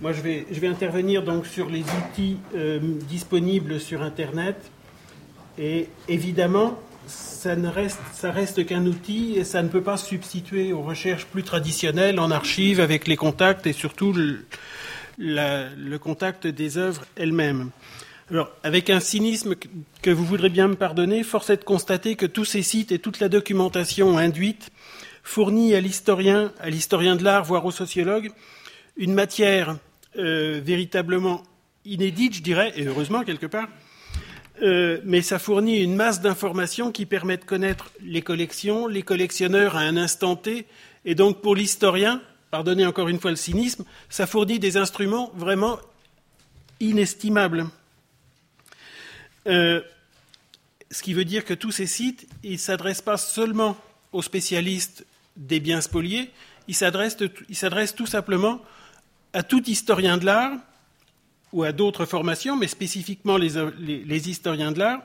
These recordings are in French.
Moi, je vais, je vais intervenir donc sur les outils euh, disponibles sur Internet. Et évidemment, ça, ne reste, ça reste qu'un outil et ça ne peut pas se substituer aux recherches plus traditionnelles en archives avec les contacts et surtout le, le contact des œuvres elles-mêmes. Alors, avec un cynisme que vous voudrez bien me pardonner, force est de constater que tous ces sites et toute la documentation induite fournit à l'historien, à l'historien de l'art, voire au sociologue, une matière euh, véritablement inédite, je dirais, et heureusement quelque part, euh, mais ça fournit une masse d'informations qui permet de connaître les collections, les collectionneurs à un instant T, et donc pour l'historien, pardonnez encore une fois le cynisme, ça fournit des instruments vraiment inestimables. Euh, ce qui veut dire que tous ces sites, ils ne s'adressent pas seulement aux spécialistes des biens spoliés, ils s'adressent tout simplement à tout historien de l'art ou à d'autres formations, mais spécifiquement les, historiens de l'art,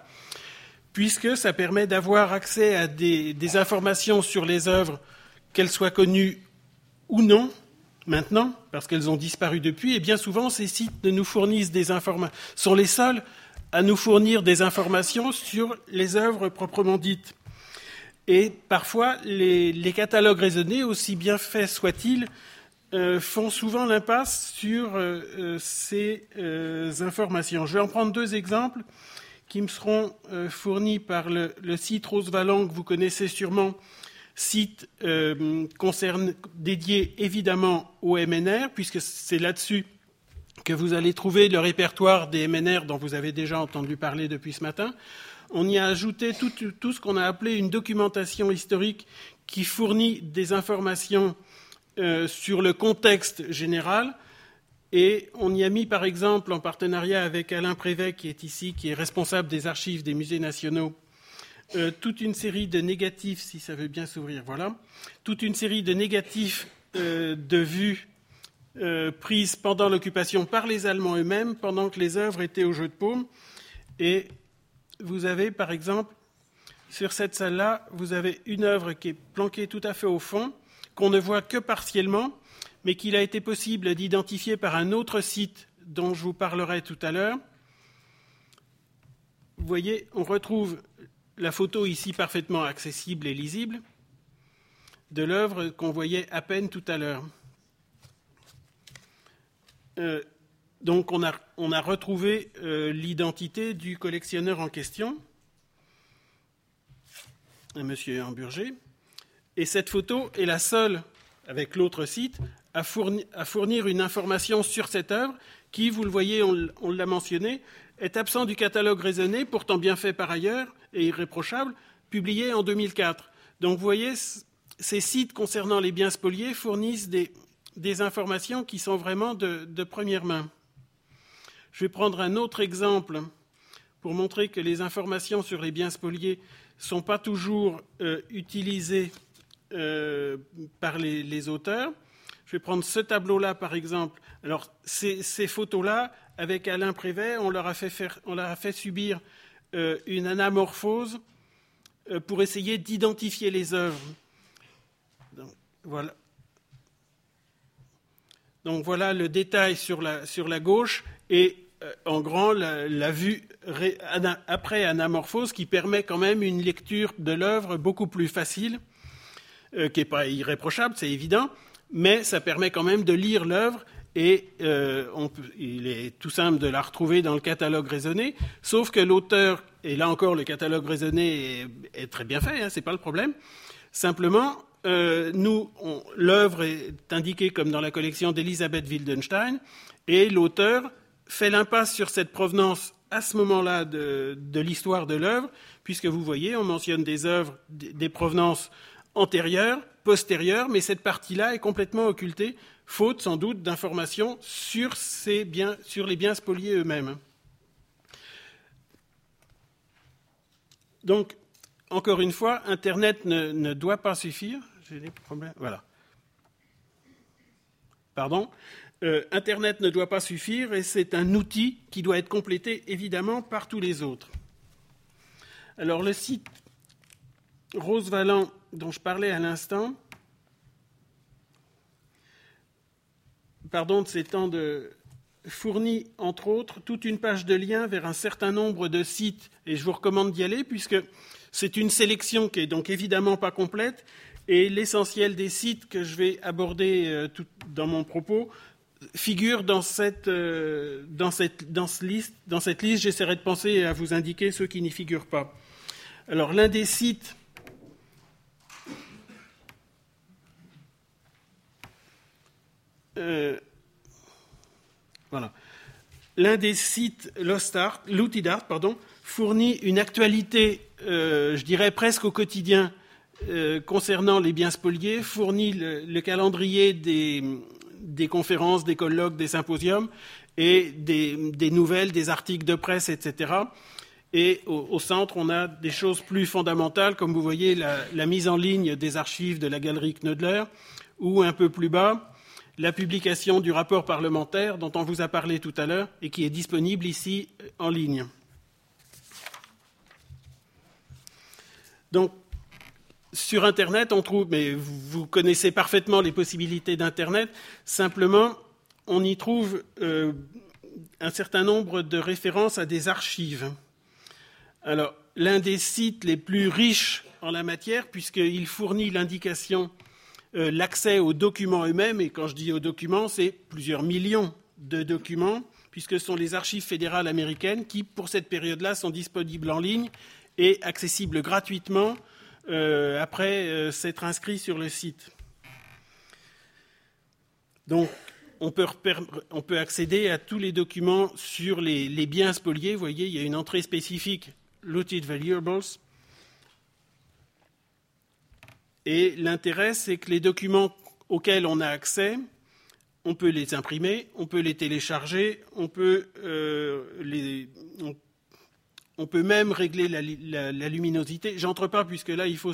puisque ça permet d'avoir accès à des, informations sur les œuvres, qu'elles soient connues ou non, maintenant, parce qu'elles ont disparu depuis, et bien souvent ces sites nous fournissent des informations, sont les seuls à nous fournir des informations sur les œuvres proprement dites. Et parfois, les catalogues raisonnés, aussi bien faits soient-ils, euh, font souvent l'impasse sur euh, euh, ces informations. Je vais en prendre deux exemples qui me seront fournis par le, site Rose Valland que vous connaissez sûrement, site dédié évidemment au MNR, puisque c'est là-dessus que vous allez trouver le répertoire des MNR dont vous avez déjà entendu parler depuis ce matin. On y a ajouté tout ce qu'on a appelé une documentation historique qui fournit des informations euh, sur le contexte général. Et on y a mis, par exemple, en partenariat avec Alain Prévet, qui est ici, qui est responsable des archives des musées nationaux, euh, toute une série de négatifs, si ça veut bien s'ouvrir, voilà, toute une série de négatifs euh, de vues prises pendant l'occupation par les Allemands eux-mêmes, pendant que les œuvres étaient au jeu de paume. Et vous avez, par exemple, sur cette salle-là, vous avez une œuvre qui est planquée tout à fait au fond, qu'on ne voit que partiellement, mais qu'il a été possible d'identifier par un autre site dont je vous parlerai tout à l'heure. Vous voyez, on retrouve la photo ici parfaitement accessible et lisible de l'œuvre qu'on voyait à peine tout à l'heure. Euh, donc on a, on a retrouvé euh, l'identité du collectionneur en question, M. Hamburger. Et cette photo est la seule, avec l'autre site, à fournir, une information sur cette œuvre qui, vous le voyez, on, l'a mentionné, est absent du catalogue raisonné, pourtant bien fait par ailleurs et irréprochable, publié en 2004. Donc vous voyez, ces sites concernant les biens spoliés fournissent des, informations qui sont vraiment de, première main. Je vais prendre un autre exemple pour montrer que les informations sur les biens spoliés ne sont pas toujours euh, utilisées euh, par les, auteurs. Je vais prendre ce tableau-là, par exemple. Alors, ces, photos-là, avec Alain Prévet, on leur a fait, subir euh, une anamorphose euh, pour essayer d'identifier les œuvres. Donc, voilà. Donc voilà le détail sur la, gauche et en grand la vue après anamorphose qui permet quand même une lecture de l'œuvre beaucoup plus facile. Euh, qui n'est pas irréprochable, c'est évident, mais ça permet quand même de lire l'œuvre et euh, il est tout simple de la retrouver dans le catalogue raisonné, sauf que l'auteur, et là encore le catalogue raisonné est, très bien fait, hein, ce n'est pas le problème, simplement, euh, nous, l'œuvre est indiquée comme dans la collection d'Elisabeth Wildenstein, et l'auteur fait l'impasse sur cette provenance à ce moment-là de l'histoire de l'œuvre, puisque vous voyez, on mentionne des œuvres, des provenances antérieure, postérieure, mais cette partie-là est complètement occultée, faute sans doute d'informations sur, sur les biens spoliés eux-mêmes. Donc, encore une fois, Internet ne, doit pas suffire. J'ai des problèmes. Voilà. Pardon. Euh, Internet ne doit pas suffire et c'est un outil qui doit être complété évidemment par tous les autres. Alors, le site Rose dont je parlais à l'instant pardon, de ces temps de, fournit, entre autres, toute une page de liens vers un certain nombre de sites, et je vous recommande d'y aller, puisque c'est une sélection qui est donc évidemment pas complète, et l'essentiel des sites que je vais aborder euh, dans mon propos figure dans cette, euh, dans cette, dans liste. Dans cette liste, j'essaierai de penser à vous indiquer ceux qui n'y figurent pas. Alors, l'un des sites euh, voilà. L'un des sites Lost Art, Art, pardon, fournit une actualité, je dirais presque au quotidien, euh, concernant les biens spoliés fournit le, calendrier des, conférences, des colloques, des symposiums et des, nouvelles, des articles de presse, etc. Et au, centre, on a des choses plus fondamentales, comme vous voyez la, mise en ligne des archives de la galerie Knödler, ou un peu plus bas, la publication du rapport parlementaire dont on vous a parlé tout à l'heure et qui est disponible ici en ligne. Donc, sur Internet, on trouve, mais vous connaissez parfaitement les possibilités d'Internet, simplement, on y trouve euh, un certain nombre de références à des archives. Alors, l'un des sites les plus riches en la matière, puisqu'il fournit l'indication, euh, l'accès aux documents eux-mêmes, et quand je dis aux documents, c'est plusieurs millions de documents, puisque ce sont les archives fédérales américaines qui, pour cette période-là, sont disponibles en ligne et accessibles gratuitement euh, après euh, s'être inscrit sur le site. Donc, on peut, accéder à tous les documents sur les, biens spoliés. Vous voyez, il y a une entrée spécifique, Looted Valuables. Et l'intérêt, c'est que les documents auxquels on a accès, on peut les imprimer, on peut les télécharger, on peut euh, même régler la, la, luminosité. J'entre pas puisque là, il faut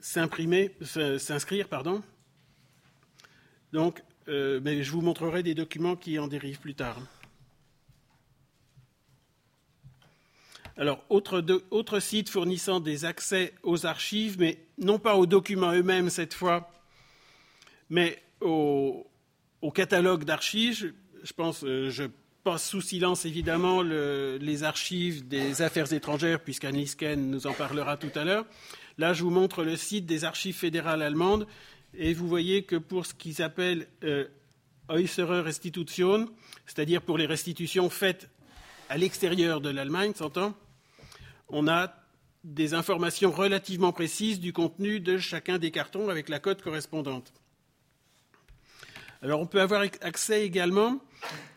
s'imprimer, s'inscrire, pardon. Donc, euh, mais je vous montrerai des documents qui en dérivent plus tard. Alors, autre, autre site fournissant des accès aux archives, mais non pas aux documents eux-mêmes cette fois, mais au, au catalogue d'archives. Je pense, euh, je passe sous silence évidemment les archives des affaires étrangères, puisqu'Anne Ken nous en parlera tout à l'heure. Là, je vous montre le site des archives fédérales allemandes, et vous voyez que pour ce qu'ils appellent euh, Äußere Restitution, c'est-à-dire pour les restitutions faites à l'extérieur de l'Allemagne, s'entend, on a des informations relativement précises du contenu de chacun des cartons avec la code correspondante. Alors on peut avoir accès également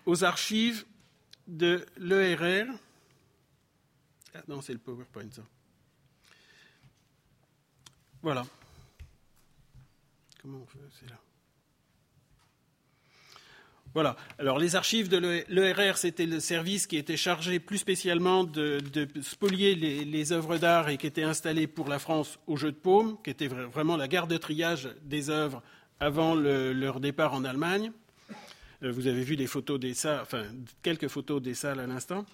aux archives de l'ERR. Ah non, c'est le PowerPoint, ça. Voilà. Comment on fait C'est là. Voilà. Alors, les archives de l'ERR, c'était le service qui était chargé plus spécialement de, spolier les, œuvres d'art et qui était installé pour la France au Jeu de Paume, qui était vraiment la garde de triage des œuvres avant leur départ en Allemagne. Euh, vous avez vu des photos des salles, enfin quelques photos des salles à l'instant.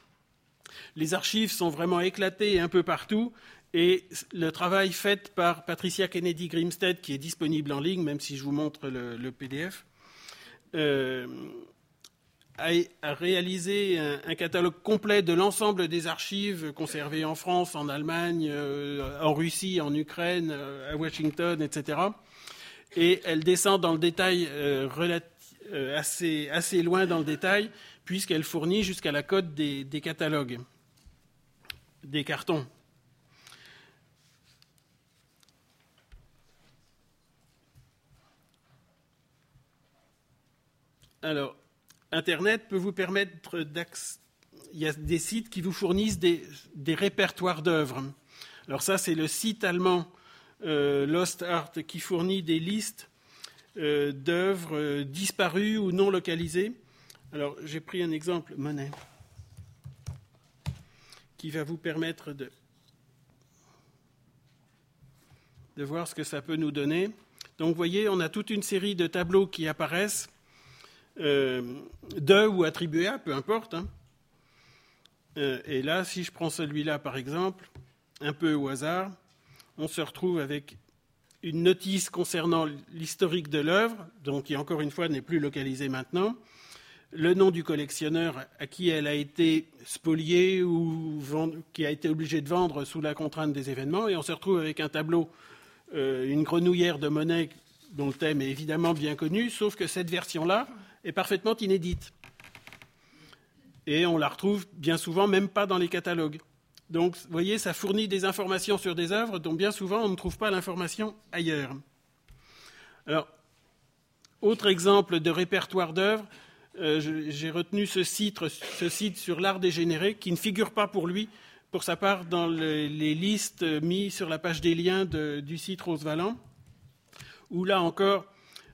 Les archives sont vraiment éclatées un peu partout et le travail fait par Patricia Kennedy Grimstead, qui est disponible en ligne, même si je vous montre le, PDF, euh, a, réalisé un, catalogue complet de l'ensemble des archives conservées en France, en Allemagne, euh, en Russie, en Ukraine, à Washington, etc. Et elle descend dans le détail euh, assez, assez loin dans le détail, puisqu'elle fournit jusqu'à la code des, catalogues, des cartons. Alors, Internet peut vous permettre d'accéder. Il y a des sites qui vous fournissent des, répertoires d'œuvres. Alors ça, c'est le site allemand euh, Lost Art qui fournit des listes euh, d'œuvres euh, disparues ou non localisées. Alors, j'ai pris un exemple, Monet, qui va vous permettre de, de voir ce que ça peut nous donner. Donc, vous voyez, on a toute une série de tableaux qui apparaissent, euh, de ou attribués à, peu importe. Hein. et là, si je prends celui-là, par exemple, un peu au hasard, on se retrouve avec une notice concernant l'historique de l'œuvre, donc qui encore une fois n'est plus localisée maintenant, le nom du collectionneur à qui elle a été spoliée ou qui a été obligé de vendre sous la contrainte des événements, et on se retrouve avec un tableau, euh, une grenouillère de monnaie dont le thème est évidemment bien connu, sauf que cette version-là est parfaitement inédite. Et on la retrouve bien souvent même pas dans les catalogues. Donc, vous voyez, ça fournit des informations sur des œuvres dont bien souvent on ne trouve pas l'information ailleurs. Alors, autre exemple de répertoire d'œuvres, euh, j'ai retenu ce site, ce site sur l'art dégénéré qui ne figure pas pour lui, pour sa part, dans les, listes mises sur la page des liens du site Rose Valland, où là encore,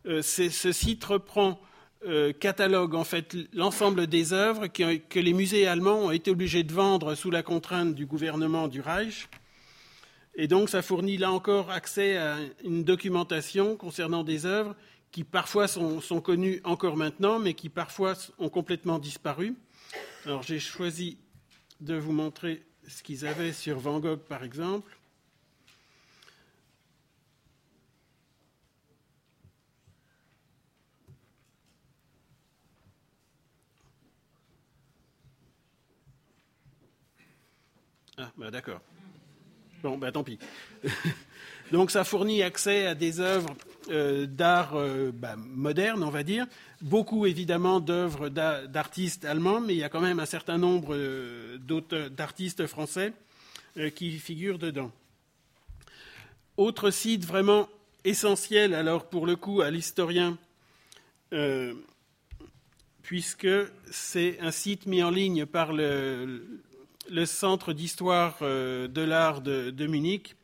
euh, ce site reprend, euh, catalogue en fait l'ensemble des œuvres que les musées allemands ont été obligés de vendre sous la contrainte du gouvernement du Reich. Et donc, ça fournit là encore accès à une documentation concernant des œuvres qui parfois sont, connus encore maintenant, mais qui parfois ont complètement disparu. Alors j'ai choisi de vous montrer ce qu'ils avaient sur Van Gogh, par exemple. Ah, bah d'accord. Bon, ben tant pis. Donc ça fournit accès à des œuvres euh, d'art euh, bah, moderne, on va dire. Beaucoup évidemment d'œuvres d'artistes allemands, mais il y a quand même un certain nombre euh, d'artistes français qui figurent dedans. Autre site vraiment essentiel, alors pour le coup, à l'historien, puisque c'est un site mis en ligne par le, Centre d'histoire de l'art de Munich,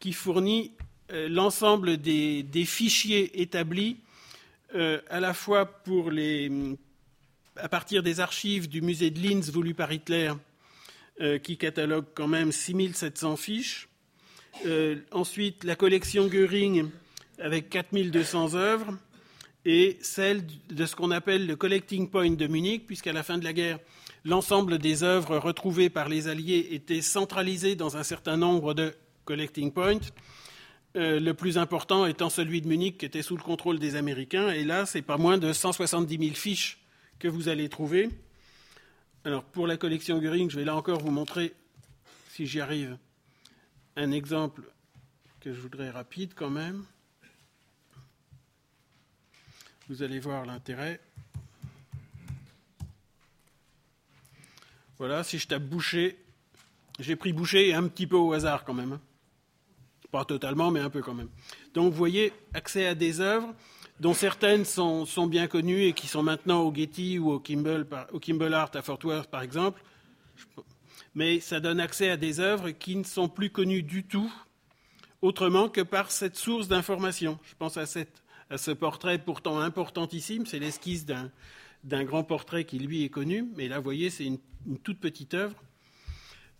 qui fournit euh, l'ensemble des, fichiers établis euh, à la fois à partir des archives du musée de Linz voulu par Hitler, euh, qui catalogue quand même 6700 fiches. ensuite, la collection Göring avec 4200 œuvres et celle de ce qu'on appelle le Collecting Point de Munich, puisqu'à la fin de la guerre, l'ensemble des œuvres retrouvées par les Alliés étaient centralisées dans un certain nombre de collecting point. Euh, le plus important étant celui de Munich qui était sous le contrôle des Américains. Et là, c'est pas moins de 170 000 fiches que vous allez trouver. Alors, pour la collection Göring, je vais là encore vous montrer, si j'y arrive, un exemple que je voudrais rapide quand même. Vous allez voir l'intérêt. Voilà, si je tape boucher, j'ai pris boucher un petit peu au hasard quand même. Hein. Pas totalement, mais un peu quand même. Donc vous voyez, accès à des œuvres dont certaines sont, bien connues et qui sont maintenant au Getty ou au Kimball, au Kimball Art à Fort Worth, par exemple. Mais ça donne accès à des œuvres qui ne sont plus connues du tout, autrement que par cette source d'information. Je pense à, ce portrait pourtant importantissime, c'est l'esquisse d'un grand portrait qui, lui, est connu. Mais là, vous voyez, c'est une toute petite œuvre.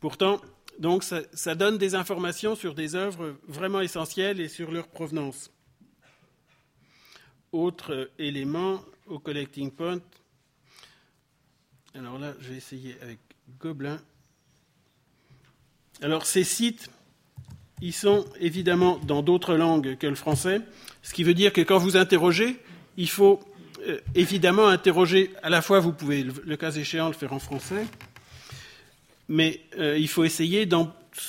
Pourtant, donc ça, donne des informations sur des œuvres vraiment essentielles et sur leur provenance. Autre élément au collecting point. Alors là, je vais essayer avec Gobelin. Alors ces sites, ils sont évidemment dans d'autres langues que le français, ce qui veut dire que quand vous interrogez, il faut euh, évidemment interroger à la fois, vous pouvez le cas échéant le faire en français, mais euh, il faut essayer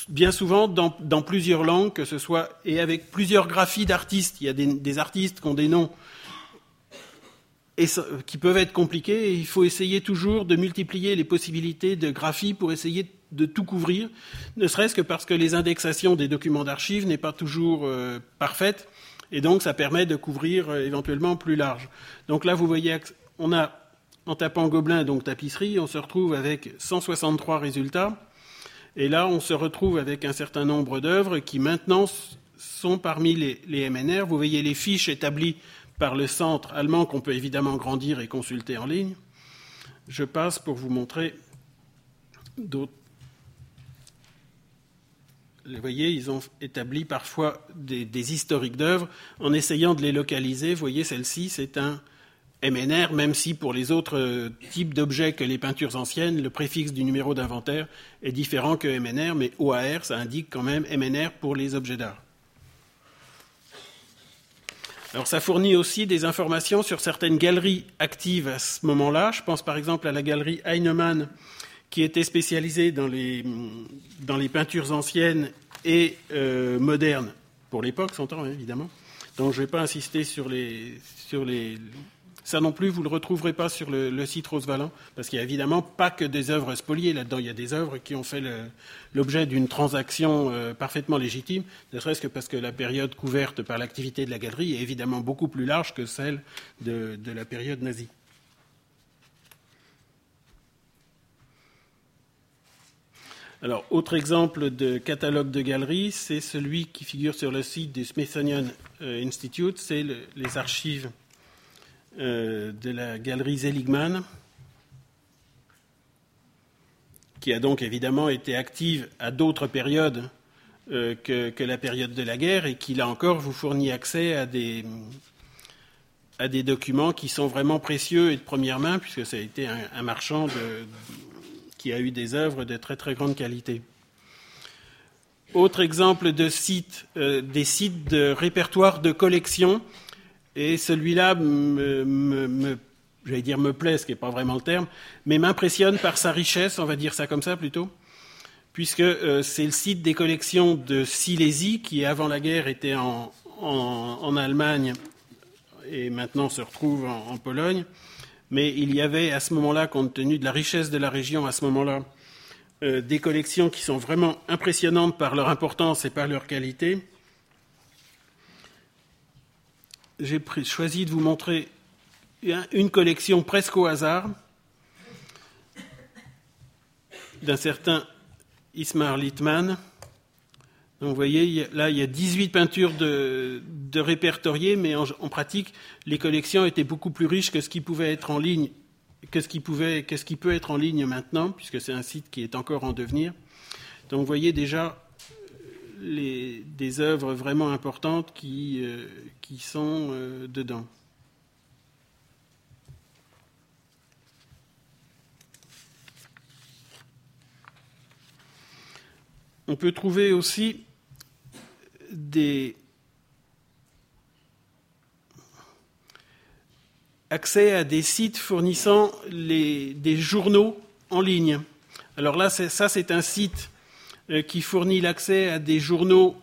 bien souvent dans, plusieurs langues, que ce soit et avec plusieurs graphies d'artistes. Il y a des, artistes qui ont des noms qui peuvent être compliqués. Et il faut essayer toujours de multiplier les possibilités de graphie pour essayer de tout couvrir, ne serait-ce que parce que les indexations des documents d'archives n'est pas toujours euh, parfaite, et donc ça permet de couvrir euh, éventuellement plus large. Donc là, vous voyez, on a en tapant Gobelin, donc tapisserie, on se retrouve avec 163 résultats. Et là, on se retrouve avec un certain nombre d'œuvres qui maintenant sont parmi les, MNR. Vous voyez les fiches établies par le centre allemand qu'on peut évidemment grandir et consulter en ligne. Je passe pour vous montrer d'autres. Vous voyez, ils ont établi parfois des, historiques d'œuvres en essayant de les localiser. Vous voyez, celle-ci, c'est un MNR, même si pour les autres euh, types d'objets que les peintures anciennes, le préfixe du numéro d'inventaire est différent que MNR, mais OAR, ça indique quand même MNR pour les objets d'art. Alors ça fournit aussi des informations sur certaines galeries actives à ce moment-là. Je pense par exemple à la galerie Heinemann qui était spécialisée dans les, dans les peintures anciennes et euh, modernes, pour l'époque, s'entend hein, évidemment. Donc je ne vais pas insister sur les, sur les, ça non plus, vous ne le retrouverez pas sur le, site Rosevalent, parce qu'il n'y a évidemment pas que des œuvres spoliées là-dedans. Il y a des œuvres qui ont fait l'objet d'une transaction euh, parfaitement légitime, ne serait-ce que parce que la période couverte par l'activité de la galerie est évidemment beaucoup plus large que celle de, la période nazie. Alors, autre exemple de catalogue de galerie, c'est celui qui figure sur le site du Smithsonian euh, Institute, c'est les archives euh, de la galerie Seligman, qui a donc évidemment été active à d'autres périodes euh, que, la période de la guerre et qui, là encore, vous fournit accès à des, à des documents qui sont vraiment précieux et de première main, puisque ça a été un, marchand qui a eu des œuvres de très très grande qualité. Autre exemple de site, euh, des sites de répertoire de collection et celui-là me, j'allais dire me plaît, ce qui n'est pas vraiment le terme, mais m'impressionne par sa richesse, on va dire ça comme ça plutôt, puisque euh, c'est le site des collections de Silésie, qui avant la guerre était en, Allemagne et maintenant se retrouve en, Pologne. Mais il y avait à ce moment-là, compte tenu de la richesse de la région à ce moment-là, euh, des collections qui sont vraiment impressionnantes par leur importance et par leur qualité. j'ai choisi de vous montrer une collection presque au hasard d'un certain Ismar Littmann. Donc vous voyez, là, il y a 18 peintures de, répertoriées, mais en, pratique, les collections étaient beaucoup plus riches que ce qui pouvait être en ligne, que ce qui, pouvait, ce qui peut être en ligne maintenant, puisque c'est un site qui est encore en devenir. Donc vous voyez déjà des œuvres vraiment importantes qui, euh, qui sont euh, dedans. On peut trouver aussi accès à des sites fournissant les, des journaux en ligne. Alors là, ça, c'est un site euh, qui fournit l'accès à des journaux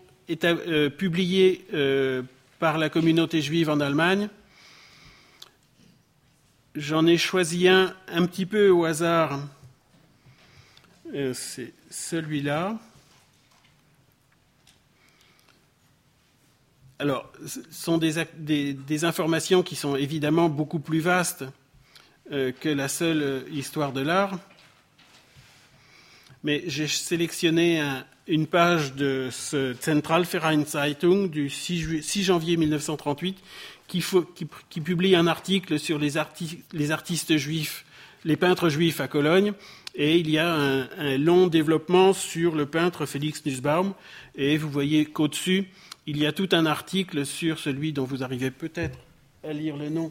euh, publiés euh, par la communauté juive en Allemagne. J'en ai choisi un un petit peu au hasard. C'est celui-là. Alors, ce sont des, informations qui sont évidemment beaucoup plus vastes que la seule histoire de l'art. Mais j'ai sélectionné une page de ce Zentralverein du 6, janvier 1938 qui, publie un article sur les, artistes juifs, les peintres juifs à Cologne, et il y a un, long développement sur le peintre Félix Nussbaum, et vous voyez qu'au-dessus, il y a tout un article sur celui dont vous arrivez peut-être à lire le nom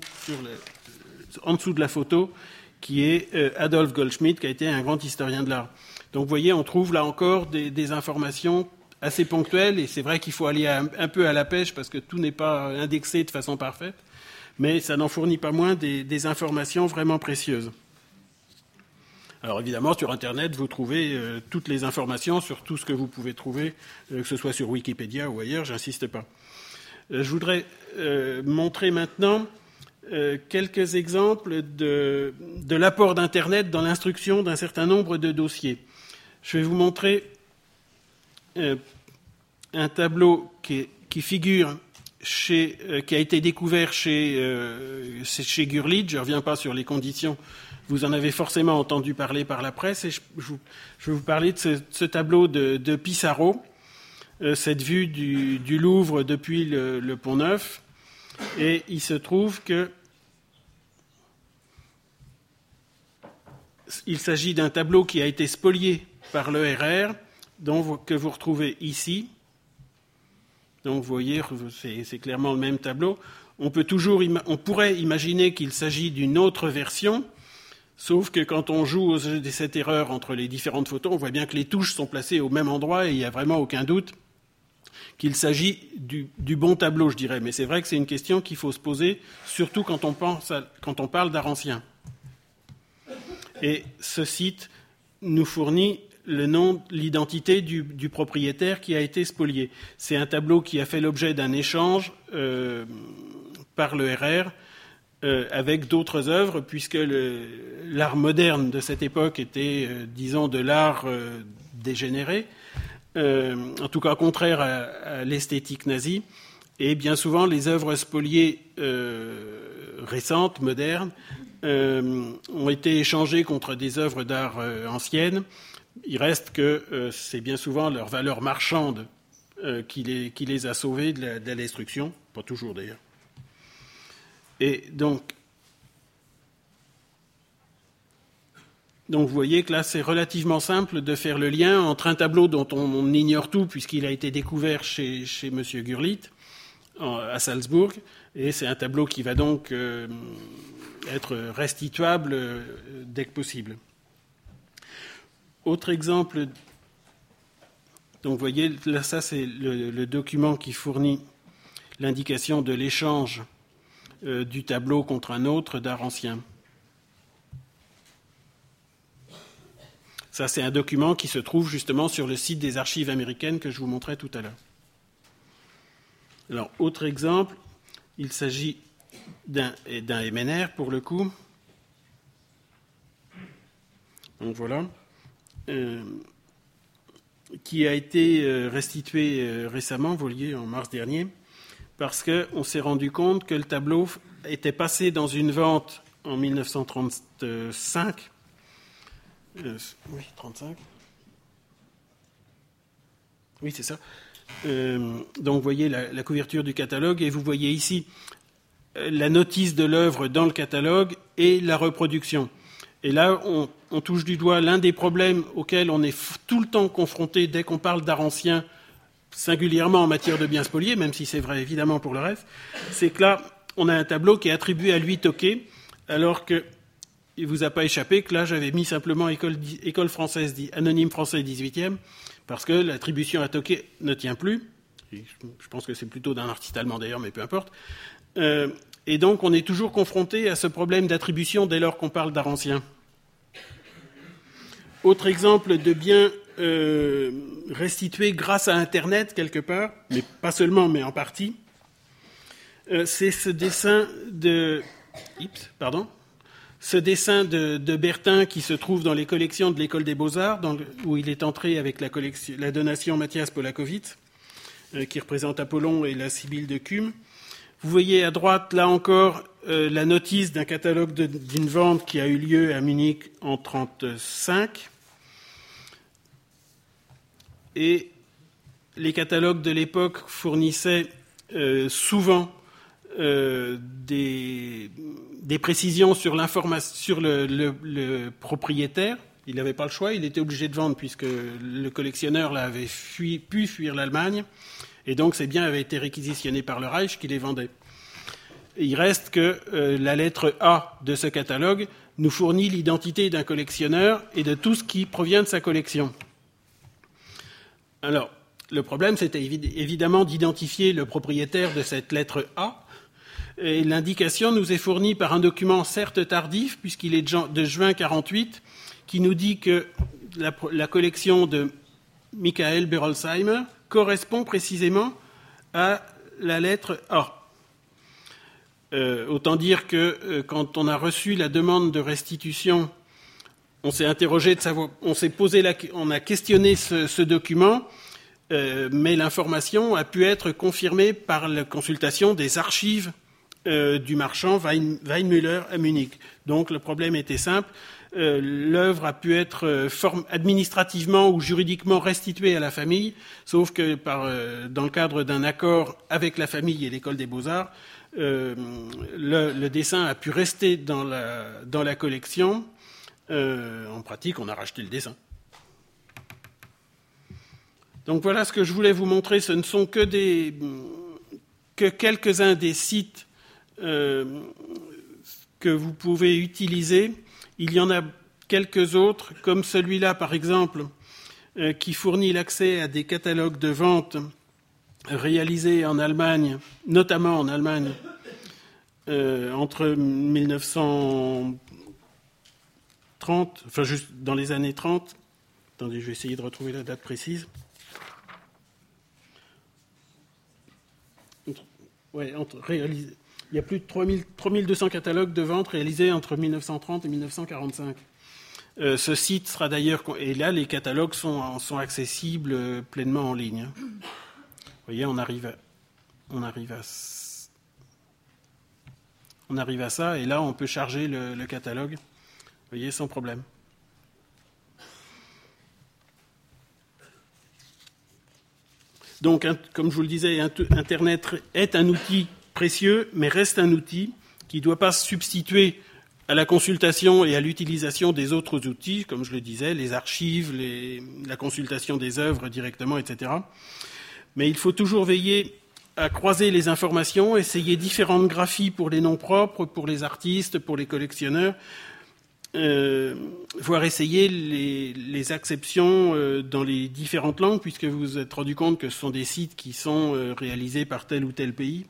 en dessous de la photo, qui est euh, Adolf Goldschmidt, qui a été un grand historien de l'art. Donc vous voyez, on trouve là encore des, informations assez ponctuelles, et c'est vrai qu'il faut aller un, peu à la pêche parce que tout n'est pas indexé de façon parfaite, mais ça n'en fournit pas moins des, informations vraiment précieuses. Alors évidemment, sur Internet, vous trouvez euh, toutes les informations sur tout ce que vous pouvez trouver, euh, que ce soit sur Wikipédia ou ailleurs, j'insiste pas. Euh, je voudrais montrer maintenant quelques exemples de l'apport d'Internet dans l'instruction d'un certain nombre de dossiers. Je vais vous montrer un tableau qui, figure chez, qui a été découvert chez, chez. Je ne reviens pas sur les conditions. Vous en avez forcément entendu parler par la presse. Et je, vais vous parler de ce, tableau de, Pissarro, cette vue du, Louvre depuis le, le Pont Neuf. Et il se trouve que il s'agit d'un tableau qui a été spolié par l'ERR, que vous retrouvez ici. Donc vous voyez, c'est clairement le même tableau. On, peut toujours, on pourrait imaginer qu'il s'agit d'une autre version, sauf que quand on joue au jeu de cette erreur entre les différentes photos, on voit bien que les touches sont placées au même endroit et il n'y a vraiment aucun doute qu'il s'agit du, bon tableau, je dirais. Mais c'est vrai que c'est une question qu'il faut se poser, surtout quand on, pense quand on parle d'art ancien. Et ce site nous fournit le nom, l'identité du, propriétaire qui a été spolié. C'est un tableau qui a fait l'objet d'un échange euh, par le RR euh, avec d'autres œuvres, puisque l'art moderne de cette époque était, euh, disons, de l'art dégénéré, en tout cas contraire à, l'esthétique nazie. Et bien souvent, les œuvres spoliées récentes, modernes, ont été échangées contre des œuvres d'art anciennes il reste que euh, c'est bien souvent leur valeur marchande euh, qui, les, a sauvés de la, destruction, pas toujours d'ailleurs. Et donc, donc vous voyez que là c'est relativement simple de faire le lien entre un tableau dont on, ignore tout puisqu'il a été découvert chez, M. Gurlitt à Salzbourg, et c'est un tableau qui va donc euh, être restituable dès que possible. Autre exemple, donc vous voyez, là, ça c'est le, document qui fournit l'indication de l'échange euh, du tableau contre un autre d'art ancien. Ça, c'est un document qui se trouve justement sur le site des archives américaines que je vous montrais tout à l'heure. Alors, autre exemple, il s'agit d'un MNR pour le coup. Donc voilà. Euh, qui a été euh, restitué récemment, vous voyez, en mars dernier, parce qu'on s'est rendu compte que le tableau était passé dans une vente en 1935. oui, 35. Oui, c'est ça. donc, vous voyez la, couverture du catalogue et vous voyez ici la notice de l'œuvre dans le catalogue et la reproduction. Et là, on, touche du doigt l'un des problèmes auxquels on est tout le temps confronté dès qu'on parle d'art ancien, singulièrement en matière de biens spoliés, même si c'est vrai évidemment pour le reste, c'est que là, on a un tableau qui est attribué à lui Toqué, alors que il vous a pas échappé que là, j'avais mis simplement école, française, anonyme français 18e, parce que l'attribution à Toqué ne tient plus. Je pense que c'est plutôt d'un artiste allemand d'ailleurs, mais peu importe. Euh, et donc, on est toujours confronté à ce problème d'attribution dès lors qu'on parle d'art ancien. Autre exemple de bien euh, restitué grâce à Internet quelque part, mais pas seulement, mais en partie, euh, c'est ce dessin de, pardon, ce dessin de, Bertin qui se trouve dans les collections de l'école des beaux-arts, où il est entré avec la, la donation Mathias Polakowitz, euh, qui représente Apollon et la Sibylle de Cume. Vous voyez à droite, là encore, euh, la notice d'un catalogue d'une vente qui a eu lieu à Munich en 1935. Et les catalogues de l'époque fournissaient euh, souvent euh, des, précisions sur, le, propriétaire. Il n'avait pas le choix, il était obligé de vendre puisque le collectionneur avait pu fuir l'Allemagne. Et donc ces biens avaient été réquisitionnés par le Reich qui les vendait. Il reste que euh, la lettre A de ce catalogue nous fournit l'identité d'un collectionneur et de tout ce qui provient de sa collection. Alors, le problème, c'était évidemment d'identifier le propriétaire de cette lettre A. Et l'indication nous est fournie par un document certes tardif, puisqu'il est de juin 48, qui nous dit que la, collection de Michael Berolsheimer correspond précisément à la lettre A. Euh, autant dire que euh, quand on a reçu la demande de restitution, on s'est interrogé on s'est posé, on a questionné ce, document, euh, mais l'information a pu être confirmée par la consultation des archives du marchand Weinmüller à Munich. Donc le problème était simple. Euh, l'œuvre a pu être euh, administrativement ou juridiquement restituée à la famille, sauf que euh, dans le cadre d'un accord avec la famille et l'école des beaux-arts, le, dessin a pu rester dans la, collection. En pratique, on a racheté le dessin. Donc voilà ce que je voulais vous montrer. Ce ne sont que, que quelques-uns des sites que vous pouvez utiliser il y en a quelques autres, comme celui-là par exemple, euh, qui fournit l'accès à des catalogues de vente réalisés en Allemagne, notamment en Allemagne, euh, entre 1930, enfin juste dans les années 30. Attendez, je vais essayer de retrouver la date précise. Ouais, entre, réalisé, il y a plus de 3000, 3200 catalogues de ventes réalisés entre 1930 et 1945. Euh, ce site sera d'ailleurs, et là les catalogues sont, sont accessibles euh, pleinement en ligne. Vous voyez, on arrive à, on arrive à, on arrive à ça, et là on peut charger le catalogue, voyez, sans problème. Donc, comme je vous le disais, Internet est un outil précieux, mais reste un outil qui ne doit pas se substituer à la consultation et à l'utilisation des autres outils, comme je le disais, les archives, la consultation des œuvres directement, etc. Mais il faut toujours veiller à croiser les informations, essayer différentes graphies pour les noms propres, pour les artistes, pour les collectionneurs, euh, voire essayer les, les acceptions euh, dans les différentes langues, puisque vous vous êtes rendu compte que ce sont des sites qui sont euh, réalisés par tel ou tel pays.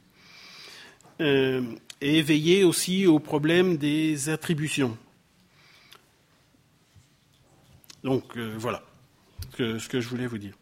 Euh, et veiller aussi au problème des attributions. Donc voilà ce que, je voulais vous dire.